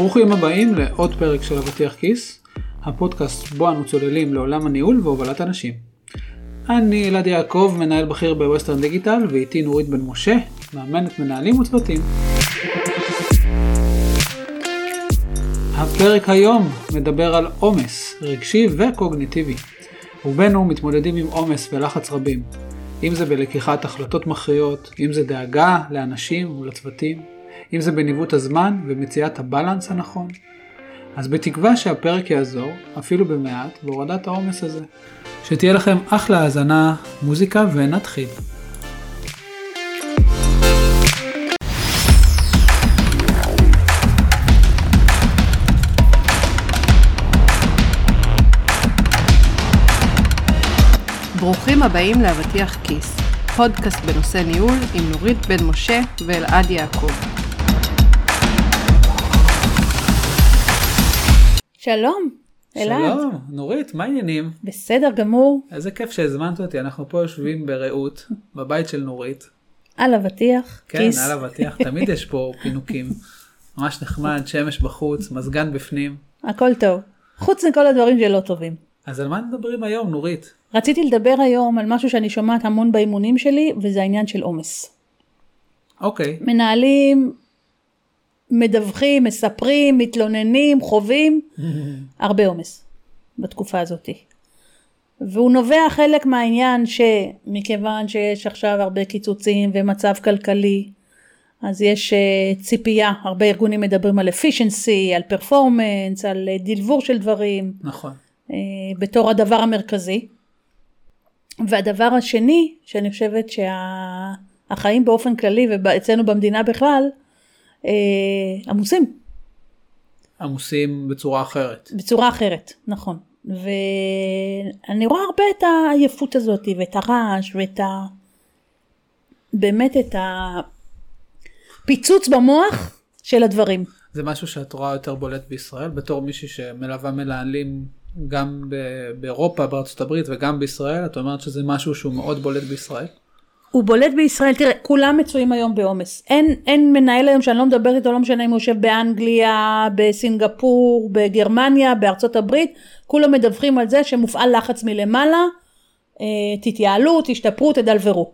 ברוכים הבאים לעוד פרק של אבטיח כיס, הפודקאסט בו אנו צוללים לעולם הניהול והובלת אנשים. אני אלעד יעקב, מנהל בכיר בווסטרן דיגיטל, ואיתי נורית בן משה, מאמנת מנהלים וצוותים. הפרק היום מדבר על עומס רגשי וקוגניטיבי. רובנו מתמודדים עם עומס ולחץ רבים, אם זה בלקיחת החלטות מכריעות, אם זה דאגה לאנשים ולצוותים, אם זה בניווט הזמן ומציאת הבלנס הנכון. אז בתקווה שהפרק יעזור, אפילו במעט, בהורדת העומס הזה. שתהיה לכם אחלה האזנה, מוזיקה ונתחיל. ברוכים הבאים לאבטיח כיס, פודקאסט בנושא ניהול עם נורית בן משה ואלעד יעקב. שלום, אלעד. שלום, נורית, מה העניינים? בסדר גמור, איזה כיף שהזמנת אותי, אנחנו פה יושבים ברעות, בבית של נורית. על אבטיח, כן, כיס. על אבטיח, תמיד יש פה פינוקים. ממש נחמד, שמש בחוץ, מזגן בפנים. הכל טוב. חוץ מכל הדברים שלא טובים. אז על מה נדברים היום, נורית? רציתי לדבר היום על משהו שאני שומעת המון באימונים שלי, וזה העניין של עומס. אוקיי, מנהלים מדווחים, מספרים, מתלוננים, חווים, הרבה עומס בתקופה הזאת. והוא נובע חלק מהעניין שמכיוון שיש עכשיו הרבה קיצוצים ומצב כלכלי, אז יש uh, ציפייה, הרבה ארגונים מדברים על efficiency, על performance, על uh, דלבור של דברים, נכון. uh, בתור הדבר המרכזי. והדבר השני, שאני חושבת שהחיים באופן כללי ואצלנו במדינה בכלל, עמוסים. עמוסים בצורה אחרת. בצורה אחרת, נכון. ואני רואה הרבה את העייפות הזאת ואת הרעש ואת ה... באמת את הפיצוץ במוח של הדברים. זה משהו שאת רואה יותר בולט בישראל, בתור מישהי שמלווה מנהלים גם באירופה, בארצות הברית וגם בישראל, את אומרת שזה משהו שהוא מאוד בולט בישראל? הוא בולט בישראל, תראה, כולם מצויים היום בעומס. אין, אין מנהל היום שאני לא מדברת איתו, לא משנה אם הוא יושב באנגליה, בסינגפור, בגרמניה, בארצות הברית, כולם מדווחים על זה שמופעל לחץ מלמעלה, אה, תתייעלו, תשתפרו, תדלברו.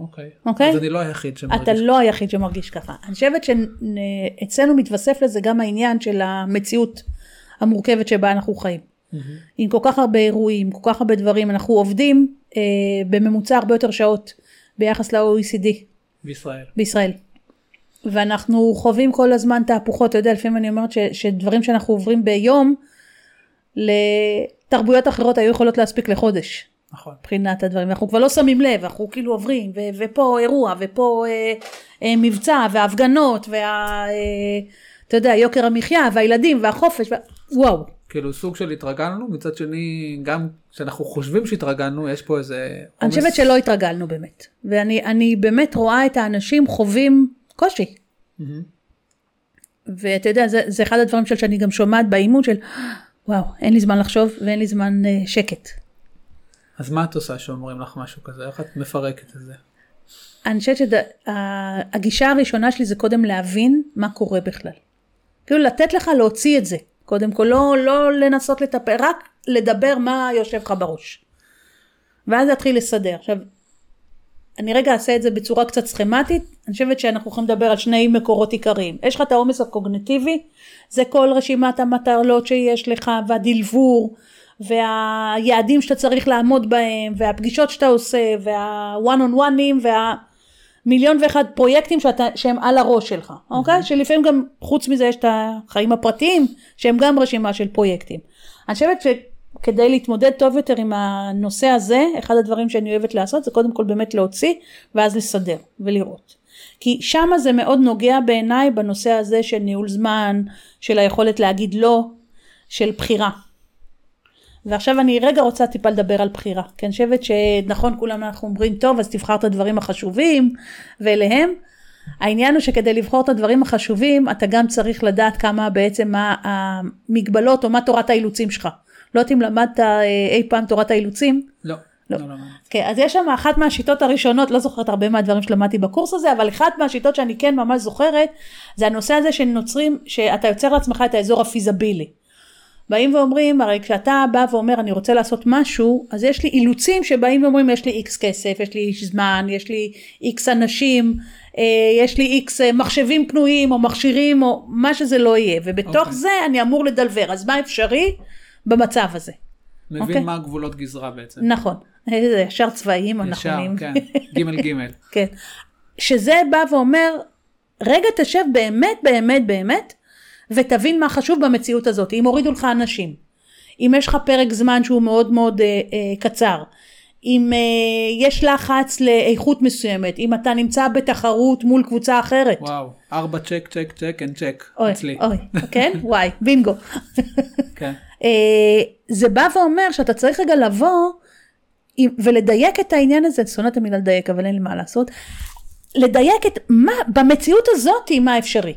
אוקיי. אוקיי? אז אני לא היחיד שמרגיש. אתה לא היחיד שמרגיש ככה. אני חושבת שאצלנו מתווסף לזה גם העניין של המציאות המורכבת שבה אנחנו חיים. עם כל כך הרבה אירועים, כל כך הרבה דברים, אנחנו עובדים אה, בממוצע הרבה יותר שעות ביחס ל-OECD בישראל. בישראל. ואנחנו חווים כל הזמן תהפוכות, אתה יודע, לפעמים אני אומרת ש, שדברים שאנחנו עוברים ביום, לתרבויות אחרות היו יכולות להספיק לחודש. נכון. מבחינת הדברים, אנחנו כבר לא שמים לב, אנחנו כאילו עוברים, ו- ופה אירוע, ופה אה, אה, מבצע, והפגנות, וה... אה, אתה יודע, יוקר המחיה, והילדים, והחופש, ו... וואו. כאילו סוג של התרגלנו, מצד שני, גם כשאנחנו חושבים שהתרגלנו, יש פה איזה... אני חושבת שלא התרגלנו באמת. ואני אני באמת רואה את האנשים חווים קושי. ואתה יודע, זה, זה אחד הדברים של שאני גם שומעת באימון של, וואו, אין לי זמן לחשוב ואין לי זמן אה, שקט. אז מה את עושה שאומרים לך משהו כזה? איך את מפרקת את זה? אני חושבת שהגישה הראשונה שלי זה קודם להבין מה קורה בכלל. כאילו לתת לך להוציא את זה. קודם כל, לא, לא לנסות לטפל, רק לדבר מה יושב לך בראש. ואז להתחיל לסדר. עכשיו, אני רגע אעשה את זה בצורה קצת סכמטית, אני חושבת שאנחנו יכולים לדבר על שני מקורות עיקריים. יש לך את העומס הקוגנטיבי, זה כל רשימת המטלות שיש לך, והדלבור, והיעדים שאתה צריך לעמוד בהם, והפגישות שאתה עושה, והוואן און וואנים, והמיליון ואחד פרויקטים שאתה, שהם על הראש שלך, אוקיי? שלפעמים גם חוץ מזה יש את החיים הפרטיים, שהם גם רשימה של פרויקטים. אני חושבת שכדי להתמודד טוב יותר עם הנושא הזה, אחד הדברים שאני אוהבת לעשות זה קודם כל באמת להוציא, ואז לסדר ולראות. כי שמה זה מאוד נוגע בעיניי בנושא הזה של ניהול זמן, של היכולת להגיד לא, של בחירה. ועכשיו אני רגע רוצה טיפה לדבר על בחירה, כי אני חושבת שנכון כולם אנחנו אומרים טוב אז תבחר את הדברים החשובים ואליהם. העניין הוא שכדי לבחור את הדברים החשובים אתה גם צריך לדעת כמה בעצם מה המגבלות או מה תורת האילוצים שלך. לא יודעת אם למדת אה, אי פעם תורת האילוצים, לא. לא. לא, לא. כן, אז יש שם אחת מהשיטות הראשונות, לא זוכרת הרבה מהדברים שלמדתי בקורס הזה, אבל אחת מהשיטות שאני כן ממש זוכרת, זה הנושא הזה של נוצרים, שאתה יוצר לעצמך את האזור הפיזבילי. באים ואומרים, הרי כשאתה בא ואומר אני רוצה לעשות משהו, אז יש לי אילוצים שבאים ואומרים יש לי איקס כסף, יש לי זמן, יש לי איקס אנשים, אה, יש לי איקס אה, מחשבים פנויים או מכשירים או מה שזה לא יהיה, ובתוך אוקיי. זה אני אמור לדלבר, אז מה אפשרי במצב הזה? מבין אוקיי. מה הגבולות גזרה בעצם. נכון, זה ישר צבאיים אנחנו ישר. כן, גימל גימל. כן. שזה בא ואומר, רגע תשב באמת באמת באמת, ותבין מה חשוב במציאות הזאת. אם הורידו לך אנשים, אם יש לך פרק זמן שהוא מאוד מאוד אה, אה, קצר, אם אה, יש לחץ לאיכות מסוימת, אם אתה נמצא בתחרות מול קבוצה אחרת. וואו, ארבע צ'ק, צ'ק, צ'ק, אין צ'ק. אוי, אצלי. אוי, כן? וואי, בינגו. כן. אה, זה בא ואומר שאתה צריך רגע לבוא עם- ולדייק את העניין הזה, אני שונאת את המילה לדייק, אבל אין לי מה לעשות, לדייק את מה, במציאות הזאת, מה אפשרי.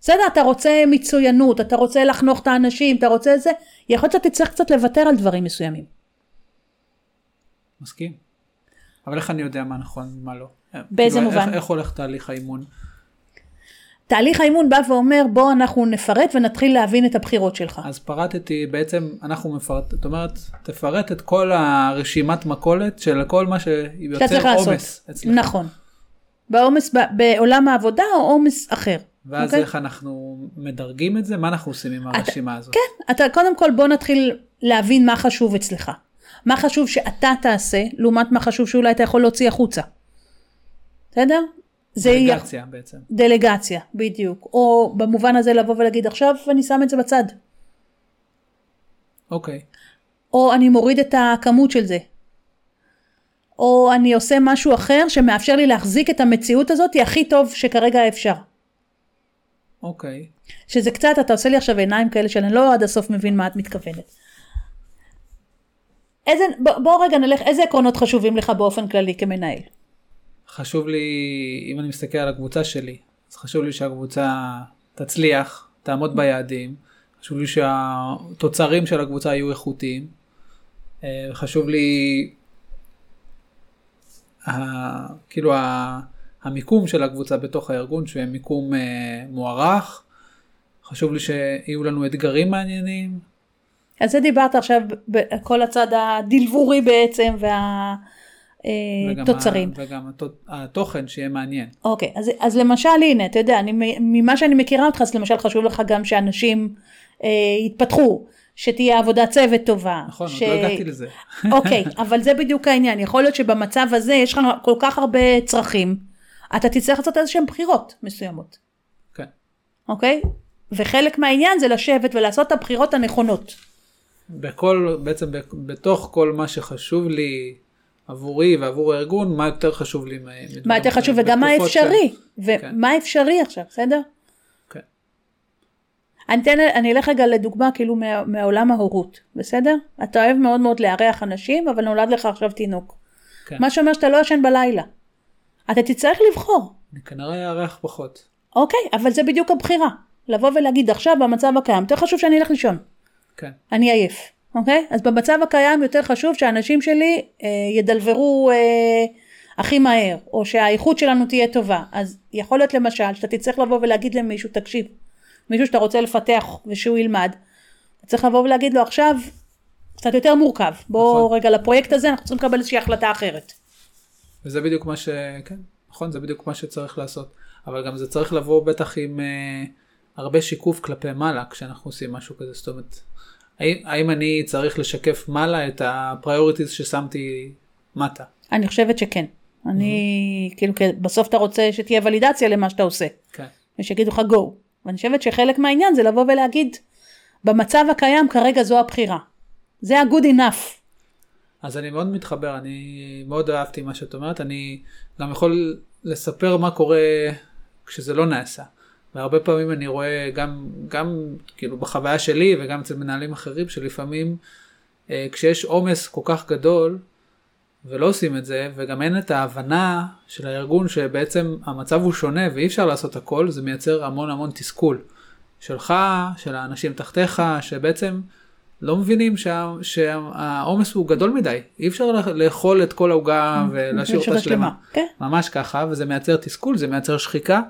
בסדר, אתה רוצה מצוינות, אתה רוצה לחנוך את האנשים, אתה רוצה זה, יכול להיות שאתה תצטרך קצת לוותר על דברים מסוימים. מסכים. אבל איך אני יודע מה נכון ומה לא? באיזה כאילו, איך- מובן? איך הולך תהליך האימון? תהליך האימון בא ואומר, בוא אנחנו נפרט ונתחיל להבין את הבחירות שלך. אז פרטתי, בעצם אנחנו מפרט, זאת אומרת, תפרט את כל הרשימת מכולת של כל מה שיוצר. עומס אצלך. נכון. בעומס בעולם העבודה או עומס אחר. ואז אוקיי? איך אנחנו מדרגים את זה? מה אנחנו עושים עם הרשימה הזאת? כן, אתה קודם כל בוא נתחיל להבין מה חשוב אצלך. מה חשוב שאתה תעשה, לעומת מה חשוב שאולי אתה יכול להוציא החוצה. בסדר? זה יהיה בעצם. דלגציה, בדיוק. או במובן הזה לבוא ולהגיד עכשיו אני שם את זה בצד. אוקיי. או אני מוריד את הכמות של זה. או אני עושה משהו אחר שמאפשר לי להחזיק את המציאות הזאת הכי טוב שכרגע אפשר. אוקיי. שזה קצת, אתה עושה לי עכשיו עיניים כאלה שאני לא עד הסוף מבין מה את מתכוונת. איזה, בוא, בוא רגע נלך, איזה עקרונות חשובים לך באופן כללי כמנהל? חשוב לי, אם אני מסתכל על הקבוצה שלי, אז חשוב לי שהקבוצה תצליח, תעמוד ביעדים, חשוב לי שהתוצרים של הקבוצה יהיו איכותיים, אה, חשוב לי, ה- כאילו ה- המיקום של הקבוצה בתוך הארגון, שיהיה מיקום אה, מוערך, חשוב לי שיהיו לנו אתגרים מעניינים, על זה דיברת עכשיו, בכל הצד הדלבורי בעצם וגם והתוצרים. ה- וגם התו- התוכן שיהיה מעניין. אוקיי, אז, אז למשל הנה, אתה יודע, אני, ממה שאני מכירה אותך, אז למשל חשוב לך גם שאנשים אה, יתפתחו, שתהיה עבודת צוות טובה. נכון, ש... עוד לא הגעתי לזה. אוקיי, אבל זה בדיוק העניין, יכול להיות שבמצב הזה יש לך כל כך הרבה צרכים, אתה תצטרך לעשות איזה שהן בחירות מסוימות, כן. אוקיי? וחלק מהעניין זה לשבת ולעשות את הבחירות הנכונות. בכל, בעצם ב- בתוך כל מה שחשוב לי עבורי ועבור הארגון, מה יותר חשוב לי. מה יותר חשוב וגם מה אפשרי, כן. ומה אפשרי עכשיו, בסדר? כן. אני, אתן, אני אלך רגע לדוגמה כאילו מה, מהעולם ההורות, בסדר? אתה אוהב מאוד מאוד לארח אנשים, אבל נולד לך עכשיו תינוק. כן. מה שאומר שאתה לא ישן בלילה. אתה תצטרך לבחור, אני כנראה אארח פחות. אוקיי? אבל זה בדיוק הבחירה. לבוא ולהגיד עכשיו במצב הקיים, יותר חשוב שאני אלך לישון. כן. אני עייף, אוקיי? אז במצב הקיים יותר חשוב שהאנשים שלי אה, ידלברו אה, הכי מהר, או שהאיכות שלנו תהיה טובה. אז יכול להיות למשל שאתה תצטרך לבוא ולהגיד למישהו, תקשיב, מישהו שאתה רוצה לפתח ושהוא ילמד, אתה צריך לבוא ולהגיד לו עכשיו, קצת יותר מורכב, בוא נכון. רגע לפרויקט הזה אנחנו צריכים לקבל איזושהי החלטה אחרת. וזה בדיוק מה ש... כן, נכון, זה בדיוק מה שצריך לעשות. אבל גם זה צריך לבוא בטח עם אה, הרבה שיקוף כלפי מעלה כשאנחנו עושים משהו כזה. זאת אומרת, האם, האם אני צריך לשקף מעלה את ה priorities ששמתי מטה? אני חושבת שכן. אני, כאילו, כי בסוף אתה רוצה שתהיה ולידציה למה שאתה עושה. כן. ושיגידו לך go. ואני חושבת שחלק מהעניין זה לבוא ולהגיד, במצב הקיים כרגע זו הבחירה. זה ה-good enough. אז אני מאוד מתחבר, אני מאוד אהבתי מה שאת אומרת, אני גם יכול לספר מה קורה כשזה לא נעשה. והרבה פעמים אני רואה גם, גם כאילו בחוויה שלי וגם אצל מנהלים אחרים שלפעמים אה, כשיש עומס כל כך גדול ולא עושים את זה וגם אין את ההבנה של הארגון שבעצם המצב הוא שונה ואי אפשר לעשות הכל, זה מייצר המון המון תסכול שלך, של האנשים תחתיך, שבעצם לא מבינים שה- שהעומס הוא גדול מדי, אי אפשר לאכול את כל העוגה ולהשאיר אותה שלמה. כן. ממש ככה, וזה מייצר תסכול, זה מייצר שחיקה,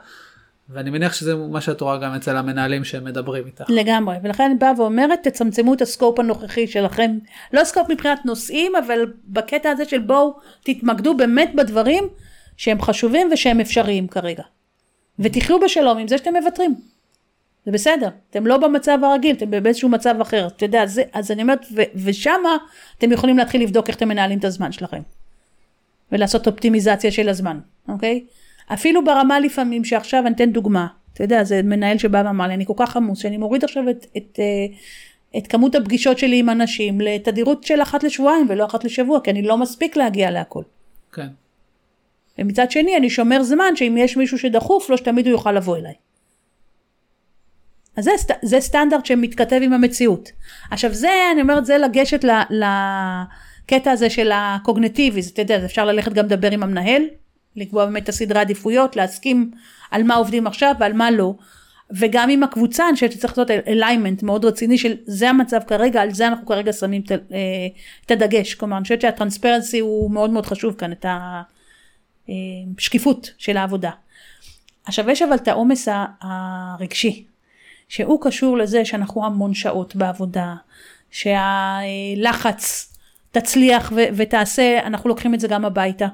ואני מניח שזה מה שאת רואה גם אצל המנהלים שמדברים איתך. לגמרי, ולכן אני באה ואומרת, תצמצמו את הסקופ הנוכחי שלכם, לא סקופ מבחינת נושאים, אבל בקטע הזה של בואו תתמקדו באמת בדברים שהם חשובים ושהם אפשריים כרגע. ותחיו בשלום עם זה שאתם מוותרים. זה בסדר, אתם לא במצב הרגיל, אתם באיזשהו מצב אחר, אתה יודע, זה, אז אני אומרת, ו- ושמה אתם יכולים להתחיל לבדוק איך אתם מנהלים את הזמן שלכם. ולעשות אופטימיזציה של הזמן, אוקיי? אפילו ברמה לפעמים שעכשיו אני אתן דוגמה, אתה יודע, זה מנהל שבא ואמר לי, אני כל כך עמוס, שאני מוריד עכשיו את, את, אה, את כמות הפגישות שלי עם אנשים לתדירות של אחת לשבועיים ולא אחת לשבוע, כי אני לא מספיק להגיע להכל. כן, ומצד שני אני שומר זמן שאם יש מישהו שדחוף לו שתמיד הוא יוכל לבוא אליי. אז זה, זה סטנדרט שמתכתב עם המציאות. עכשיו זה, אני אומרת, זה לגשת לקטע הזה של הקוגנטיבי, זה, אתה יודע, אפשר ללכת גם לדבר עם המנהל, לקבוע באמת את הסדרי עדיפויות, להסכים על מה עובדים עכשיו ועל מה לא. וגם עם הקבוצה, אני חושבת שצריך לעשות אליימנט מאוד רציני של זה המצב כרגע, על זה אנחנו כרגע שמים את אה, הדגש. כלומר, אני חושבת שהטרנספרנסי הוא מאוד מאוד חשוב כאן, את השקיפות של העבודה. עכשיו יש אבל את העומס הרגשי, שהוא קשור לזה שאנחנו המון שעות בעבודה, שהלחץ תצליח ו- ותעשה, אנחנו לוקחים את זה גם הביתה.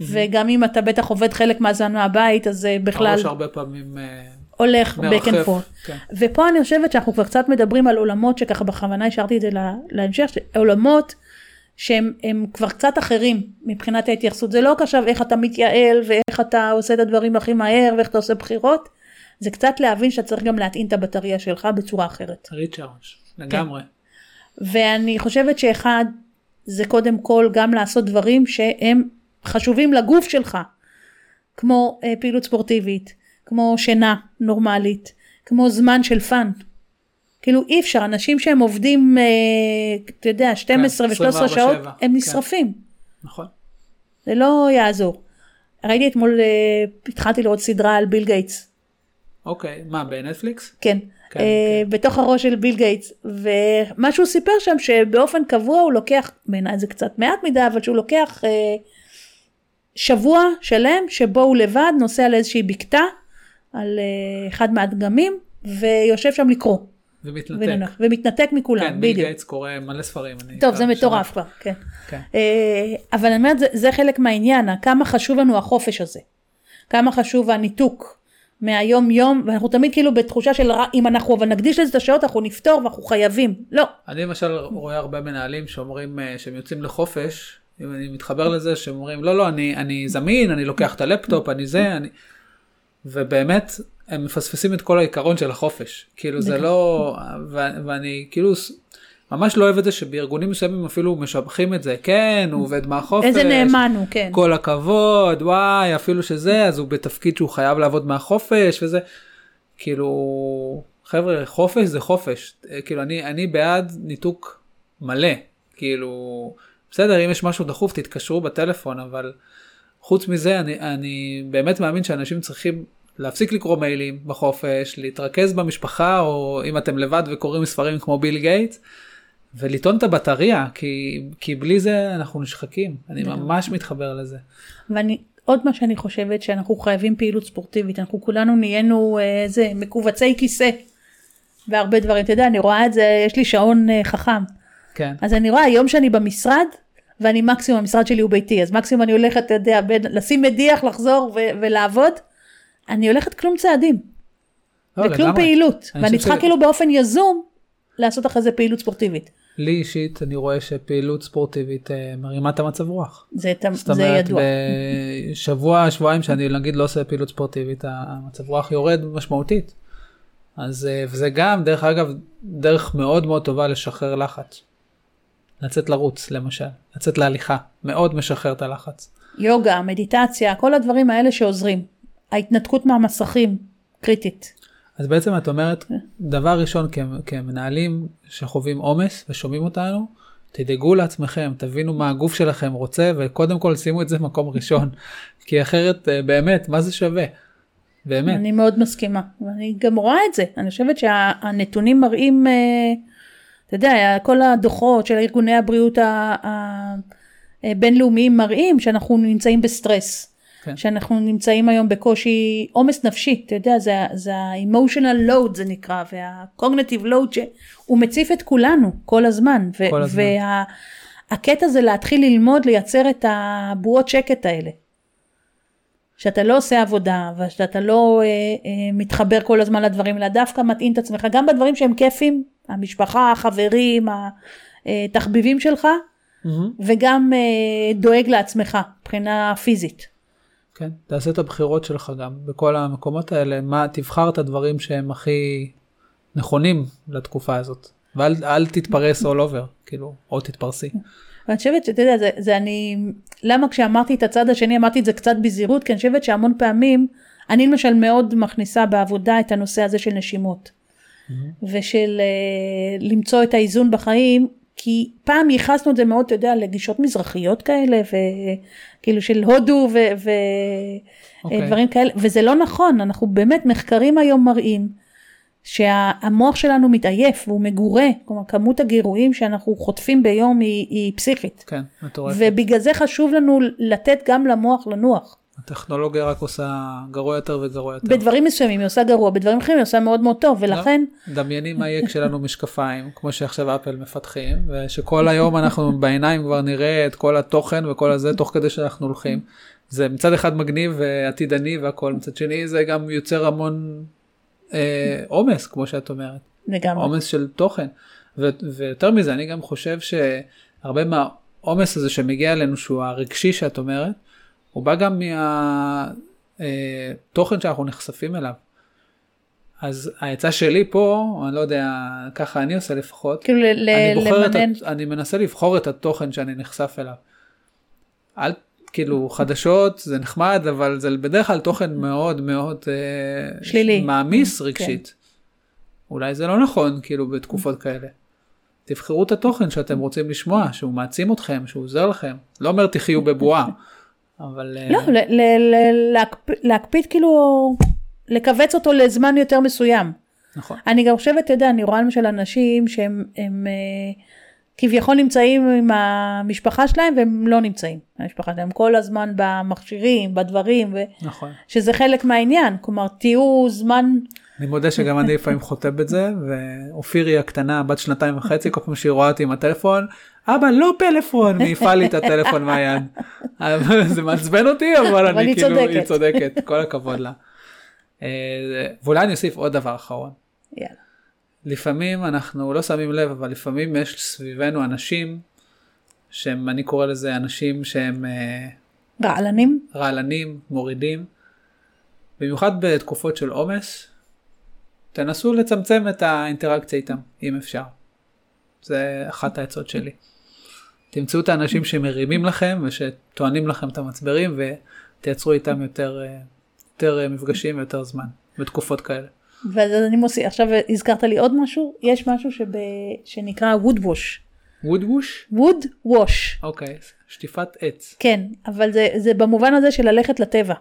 וגם אם אתה בטח עובד חלק מהזמן מהבית, אז זה בכלל הראש הרבה פעמים אה, הולך back and forth. כן. ופה אני חושבת שאנחנו כבר קצת מדברים על עולמות שככה בכוונה השארתי את זה לה- להמשך, עולמות שהם הם כבר קצת אחרים מבחינת ההתייחסות. זה לא עכשיו איך אתה מתייעל ואיך אתה עושה את הדברים הכי מהר ואיך אתה עושה בחירות, זה קצת להבין שאתה צריך גם להטעין את הבטריה שלך בצורה אחרת. recharge, לגמרי. ואני חושבת שאחד, זה קודם כל גם לעשות דברים שהם חשובים לגוף שלך, כמו אה, פעילות ספורטיבית, כמו שינה נורמלית, כמו זמן של fun. כאילו אי אפשר, אנשים שהם עובדים, אה, אתה יודע, 12 ו-13 24/7, שעות, הם כן. נשרפים. נכון. זה לא יעזור. ראיתי אתמול, אה, התחלתי לראות סדרה על ביל גייטס. אוקיי, מה, בנטפליקס? כן, כן, אה, כן. בתוך הראש של ביל גייטס, ומה שהוא סיפר שם שבאופן קבוע הוא לוקח, בעיניי זה קצת מעט מדי, אבל שהוא לוקח אה, שבוע שלם שבו הוא לבד נוסע לאיזושהי בקתה על אה, אחד מהאגמים ויושב שם לקרוא. ומתנתק. ולנוח, ומתנתק מכולם, כן, ביל בדיוק. גייטס קורא מלא ספרים. טוב, זה מטורף. כבר, כן. כן. אה, אבל אני אומרת, זה, זה חלק מהעניין, כמה חשוב לנו החופש הזה. כמה חשוב הניתוק מהיום יום, ואנחנו תמיד כאילו בתחושה של "רק אם אנחנו אבל נקדיש לזה את השעות אנחנו נפתור ואנחנו חייבים. לא, אני למשל רואה הרבה מנהלים שאומרים אה, שהם יוצאים לחופש, אם אני מתחבר לזה, שהם אומרים לא לא אני, אני זמין, אני לוקח את הלפטופ, אני זה, אני... ובאמת הם מפספסים את כל העיקרון של החופש. כאילו זה לא, ו- ואני כאילו ממש לא אוהב את זה שבארגונים מסוימים אפילו משבחים את זה, כן הוא עובד מהחופש, איזה נאמן הוא, כן. כל הכבוד, וואי, אפילו שזה, אז הוא בתפקיד שהוא חייב לעבוד מהחופש וזה. כאילו, חבר'ה, חופש זה חופש. כאילו, אני, אני בעד ניתוק מלא. כאילו, בסדר, אם יש משהו דחוף, תתקשרו בטלפון, אבל חוץ מזה, אני, אני באמת מאמין שאנשים צריכים להפסיק לקרוא מיילים בחופש, להתרכז במשפחה, או אם אתם לבד וקוראים ספרים כמו ביל גייטס, ולטעון את הבטריה, כי, כי בלי זה אנחנו נשחקים. אני ממש מתחבר לזה. ואני, עוד מה שאני חושבת שאנחנו חייבים פעילות ספורטיבית, אנחנו כולנו נהיינו אה, זה, מכווצי כיסא בהרבה דברים, אתה יודע, אני רואה את זה, יש לי שעון אה, חכם, כן. אז אני רואה היום שאני במשרד, ואני מקסימום, המשרד שלי הוא ביתי, אז מקסימום אני הולכת, אתה יודע, בין, לשים מדיח, לחזור ו- ולעבוד, אני הולכת כלום צעדים, לא, וכלום לגמרי. פעילות, אני ואני צריכה ש- כאילו באופן יזום לעשות אחרי זה פעילות ספורטיבית. לי אישית אני רואה שפעילות ספורטיבית אה, מרימה את המצב רוח. זה, זאת זה אומרת ידוע. בשבוע שבועיים שאני נגיד לא עושה פעילות ספורטיבית המצב רוח יורד משמעותית. אז אה, וזה גם דרך אגב דרך מאוד מאוד טובה לשחרר לחץ. לצאת לרוץ למשל, לצאת להליכה, מאוד משחרר את הלחץ. יוגה, מדיטציה, כל הדברים האלה שעוזרים. ההתנתקות מהמסכים, קריטית. אז בעצם את אומרת דבר ראשון כמנהלים שחווים עומס ושומעים אותנו תדאגו לעצמכם תבינו מה הגוף שלכם רוצה וקודם כל שימו את זה מקום ראשון כי אחרת אה, באמת מה זה שווה. באמת. אני מאוד מסכימה, ואני גם רואה את זה. אני חושבת שהנתונים מראים אה, אתה יודע, כל הדוחות של ארגוני הבריאות הבינלאומיים מראים שאנחנו נמצאים בסטרס. כן. שאנחנו נמצאים היום בקושי עומס נפשי, אתה יודע, זה, זה ה-emotional load זה נקרא, וה-cognitive load שהוא מציף את כולנו כל הזמן. כל הזמן. והקטע זה להתחיל ללמוד לייצר את הבועות שקט האלה. שאתה לא עושה עבודה ושאתה לא אה, אה, מתחבר כל הזמן לדברים אלא דווקא מתאים את עצמך גם בדברים שהם כיפים המשפחה החברים התחביבים שלך Mm-hmm. וגם אה, דואג לעצמך מבחינה פיזית. כן, תעשה את הבחירות שלך גם בכל המקומות האלה, מה, תבחר את הדברים שהם הכי נכונים לתקופה הזאת, ואל אל תתפרס all over, כאילו, או תתפרסי. ואני חושבת שאתה יודע, זה, זה אני, למה כשאמרתי את הצד השני אמרתי את זה קצת בזהירות, כי אני חושבת שהמון פעמים, אני למשל מאוד מכניסה בעבודה את הנושא הזה של נשימות, ושל uh, למצוא את האיזון בחיים, כי פעם ייחסנו את זה מאוד, אתה יודע, לגישות מזרחיות כאלה, וכאילו של הודו ודברים אוקיי. okay. כאלה, וזה לא נכון, אנחנו באמת, מחקרים היום מראים שהמוח שלנו מתעייף והוא מגורה, כלומר כמות הגירויים שאנחנו חוטפים ביום היא, היא פסיכית. כן, מטורפת. ובגלל זה חשוב לנו לתת גם למוח לנוח. הטכנולוגיה רק עושה גרוע יותר וגרוע יותר. בדברים מסוימים היא עושה גרוע, בדברים אחרים היא עושה מאוד מאוד טוב, ולכן, דמייני מה יהיה כשיהיה לנו משקפיים, כמו שעכשיו אפל מפתחים, ושכל היום אנחנו בעיניים כבר נראה את כל התוכן וכל הזה, תוך כדי שאנחנו הולכים. זה מצד אחד מגניב ועתידני והכל, מצד שני זה גם יוצר המון אה, עומס, כמו שאת אומרת. לגמרי. עומס של תוכן. ו- ויותר מזה, אני גם חושב שהרבה מהעומס הזה שמגיע אלינו, שהוא הרגשי שאת אומרת, הוא בא גם מהתוכן שאנחנו נחשפים אליו. אז העצה שלי פה, אני לא יודע, ככה אני עושה לפחות, כאילו ל- אני, את, למנן, ה- אני מנסה לבחור את התוכן שאני נחשף אליו. אל, כאילו חדשות זה נחמד, אבל זה בדרך כלל תוכן מאוד מאוד אה, שלילי. מעמיס כן. רגשית. אולי זה לא נכון, כאילו, בתקופות כאלה. תבחרו את התוכן שאתם רוצים לשמוע, שהוא מעצים אתכם, שהוא עוזר לכם. לא אומר תחיו בבועה, אבל... אה, לא, ל- להקפ- להקפיד כאילו, לכווץ אותו לזמן יותר מסוים. נכון. אני גם חושבת, אתה יודע, אני רואה למשל אנשים שהם הם, אה, כביכול נמצאים עם המשפחה שלהם והם לא נמצאים. המשפחה שלהם כל הזמן במכשירים, בדברים, ו- נכון. שזה חלק מהעניין. כלומר, תהיו זמן, אני מודה שגם אני לפעמים חוטא בזה, ואופירי הקטנה, בת שנתיים וחצי, כל פעם שהיא רואה אותי עם הטלפון, אבא, לא פלאפון, מעיפה לי את הטלפון מהיד. זה מעצבן אותי, אבל אני כאילו. היא צודקת, כל הכבוד לה. אה, ואולי אני אוסיף עוד דבר אחרון. יאללה. לפעמים אנחנו לא שמים לב, אבל לפעמים יש סביבנו אנשים, שהם, אני קורא לזה אנשים שהם אה, רעלנים, רעלנים, מורידים, במיוחד בתקופות של עומס, תנסו לצמצם את האינטראקציה איתם, אם אפשר. זה אחת העצות שלי. תמצאו את האנשים שמרימים לכם ושטוענים לכם את המצברים ותייצרו איתם יותר, אה, יותר אה, מפגשים ויותר זמן בתקופות כאלה. ואז אני מוסיף, עכשיו הזכרת לי עוד משהו, יש משהו שב, שנקרא wood wash. וודבוש? wood wash, אוקיי, שטיפת עץ. כן, אבל זה, זה במובן הזה של ללכת לטבע.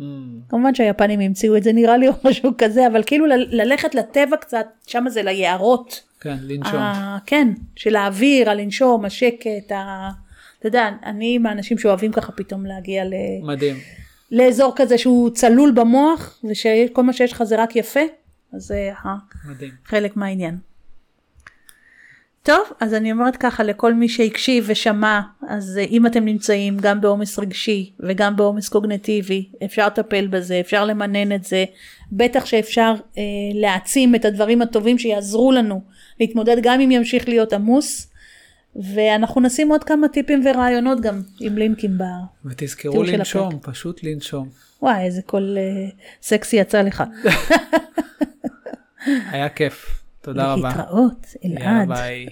Mm, כמובן שהיפנים המציאו את זה נראה לי או משהו כזה, אבל כאילו ללכת לטבע קצת, שם זה ליערות. כן, לנשום. ה- כן, של האוויר, הלנשום, השקט, ה... אתה יודע, אני מהאנשים שאוהבים ככה פתאום להגיע ל... מדהים. לאזור כזה שהוא צלול במוח, ושכל מה שיש לך זה רק יפה, אז זה מדהים. חלק מהעניין. טוב, אז אני אומרת ככה לכל מי שהקשיב ושמע, אז אה, אם אתם נמצאים גם בעומס רגשי וגם בעומס קוגנטיבי, אפשר לטפל בזה, אפשר למנן את זה, בטח שאפשר אה, להעצים את הדברים הטובים שיעזרו לנו להתמודד גם אם ימשיך להיות עמוס, ואנחנו נשים עוד כמה טיפים ורעיונות גם עם לינקים ב... ותזכרו תיאור של לנשום, פשוט לנשום. וואי, איזה קול אה, סקסי יצא לך. היה כיף. תודה רבה. להתראות, יאללה אלעד. ביי.